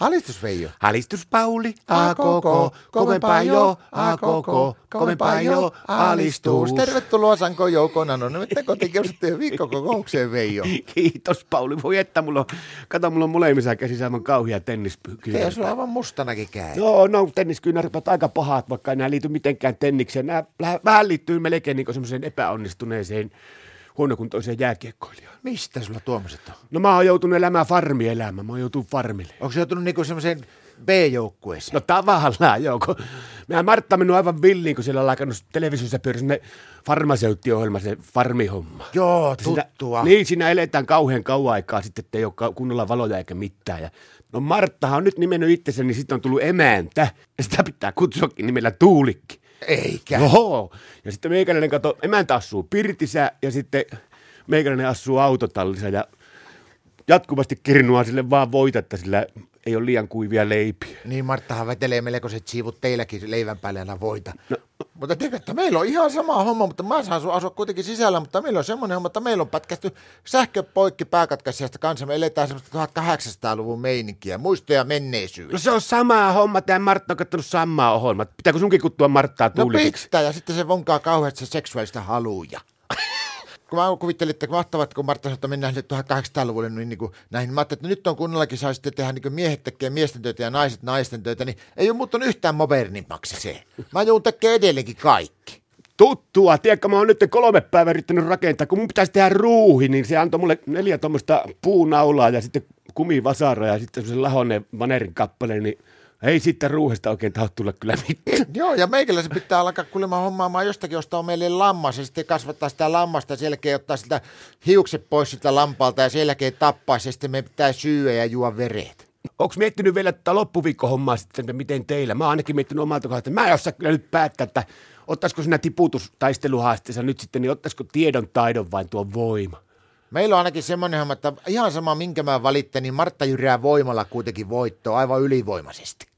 Alistus Veijo. Alistus Pauli, a koko, kovempaa jo, a koko, kovempaa jo, alistus. Tervetuloa Sanko Joukona, no nyt kotikiusattujen viikkokokoukseen Veijo. Kiitos Pauli, voi että mulla on, kato mulla on molemmissa käsissä aivan kauhia tennispykyjä. Ei sulla aivan mustanakin käy. Joo, no tenniskyynärät ovat aika pahat, vaikka enää liity mitenkään tennikseen. Nämä vähän liittyy melkein niin semmoiseen epäonnistuneeseen huonokuntoiseen jääkiekkoilijaan. Mistä sulla tuommoiset on? No mä oon joutunut elämään farmielämää, mä oon joutunut farmille. Onko se joutunut niinku semmoiseen B-joukkueeseen? No tavallaan joo, kun mä Martta mennyt aivan villiin, kun siellä on laikannut televisiossa pyörissä ne farmaseuttiohjelma, se farmihomma. Joo, tuttua. Siinä, niin, siinä eletään kauhean kauan aikaa sitten, että ei ole kunnolla valoja eikä mitään. Ja No Marttahan on nyt nimennyt itsensä, niin sitten on tullut emäntä. Ja sitä pitää kutsuakin nimellä Tuulikki. Eikä. Joo. Ja sitten meikäläinen kato, emäntä asuu pirtissä ja sitten meikäläinen asuu autotallissa ja jatkuvasti kirnua sille vaan voita, että sillä ei ole liian kuivia leipiä. Niin, Marttahan vetelee melkoiset siivut teilläkin leivän päälle aina voita. No. Mutta tiedätkö, että meillä on ihan sama homma, mutta mä saan asua kuitenkin sisällä, mutta meillä on semmoinen homma, että meillä on pätkästy sähkö poikki pääkatkaisijasta kanssa. Me eletään semmoista 1800-luvun meininkiä, muistoja menneisyydestä. No se on sama homma, tämä Martta on katsonut samaa ohjelmaa. Pitääkö sunkin kuttua Marttaa tuulisiksi? No pitää, ja sitten se vonkaa kauheasti seksuaalista haluja kun mä kuvittelin, että mahtavat, kun Martta sanoi, että mennään 1800-luvulle, niin, niin kuin, näihin, mä ajattelin, että nyt on kunnollakin saa sitten tehdä niin miehet tekee miesten töitä ja naiset naisten töitä, niin ei ole muuttunut yhtään modernimmaksi se. Mä joudun tekemään edelleenkin kaikki. Tuttua, tiedätkö, mä oon nyt kolme päivää yrittänyt rakentaa, kun mun pitäisi tehdä ruuhi, niin se antoi mulle neljä tuommoista puunaulaa ja sitten kumivasaraa ja sitten semmoisen lahoneen vanerin kappaleen, niin ei sitten ruuhesta oikein taho tulla kyllä mitään. Joo, ja meikällä se pitää alkaa kuulemma hommaamaan jostakin, josta on meille lammas, ja sitten kasvattaa sitä lammasta, ja sen jälkeen ottaa sitä hiukset pois sitä lampaalta, ja sen jälkeen tappaa, ja sitten me pitää syyä ja juo veret. Onko miettinyt vielä tätä loppuviikkohommaa sitten, että miten teillä? Mä oon ainakin miettinyt omalta kohdalta, että mä en osaa kyllä nyt päättää, että ottaisiko sinä tiputustaisteluhaasteessa nyt sitten, niin ottaisiko tiedon taidon vai tuo voima? Meillä on ainakin semmoinen homma, että ihan sama minkä mä valitsen, niin Martta jyrää voimalla kuitenkin voittoa aivan ylivoimaisesti.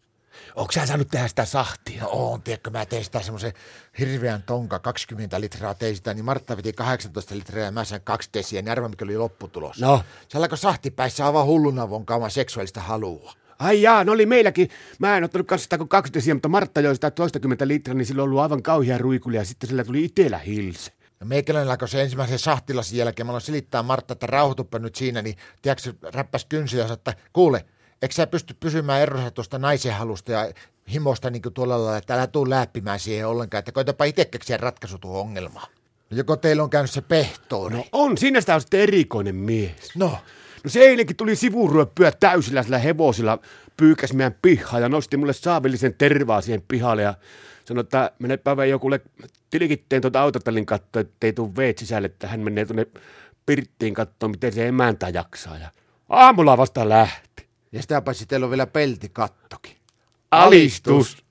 Onko sä saanut tehdä sitä sahtia? No on, tiedätkö, mä tein sitä semmoisen hirveän tonka, 20 litraa tein sitä, niin Martta veti 18 litraa ja mä sain kaksi desiä, niin arva, mikä oli lopputulos. No. Se alkoi sahtipäissä aivan hulluna vonkaamaan seksuaalista halua. Ai jaa, no oli meilläkin. Mä en ottanut kanssa sitä kuin kaksi desiä, mutta Martta joi sitä toistakymmentä litraa, niin sillä on ollut aivan kauhia ruikulia ja sitten sillä tuli itellä hilse. Ja meikäläinen alkoi se ensimmäisen sahtilasin jälkeen, mä aloin selittää Martta, että rauhoituppa nyt siinä, niin tiedätkö, räppäs kynsiä että kuule, eikö sä pysty pysymään erossa tuosta naisen halusta ja himosta niin tuolla lailla, että älä tuu läppimään siihen ollenkaan, että koitapa itse keksiä ratkaisu tuohon ongelmaan. No joko teillä on käynyt se pehtoori? No on, siinä sitä on sitten erikoinen mies. No? No se eilenkin tuli sivuryöppyä täysillä sillä hevosilla, pyykäs meidän pihaa ja nosti mulle saavillisen tervaa siihen pihalle ja sanoi, että mene päivän jokulle tilikitteen tuota autotallin kattoa, ettei tuu veet sisälle, että hän menee tuonne pirttiin katsoa, miten se emäntä jaksaa. Ja aamulla vasta lähti. Ja sitä paitsi teillä on vielä peltikattokin. Alistus!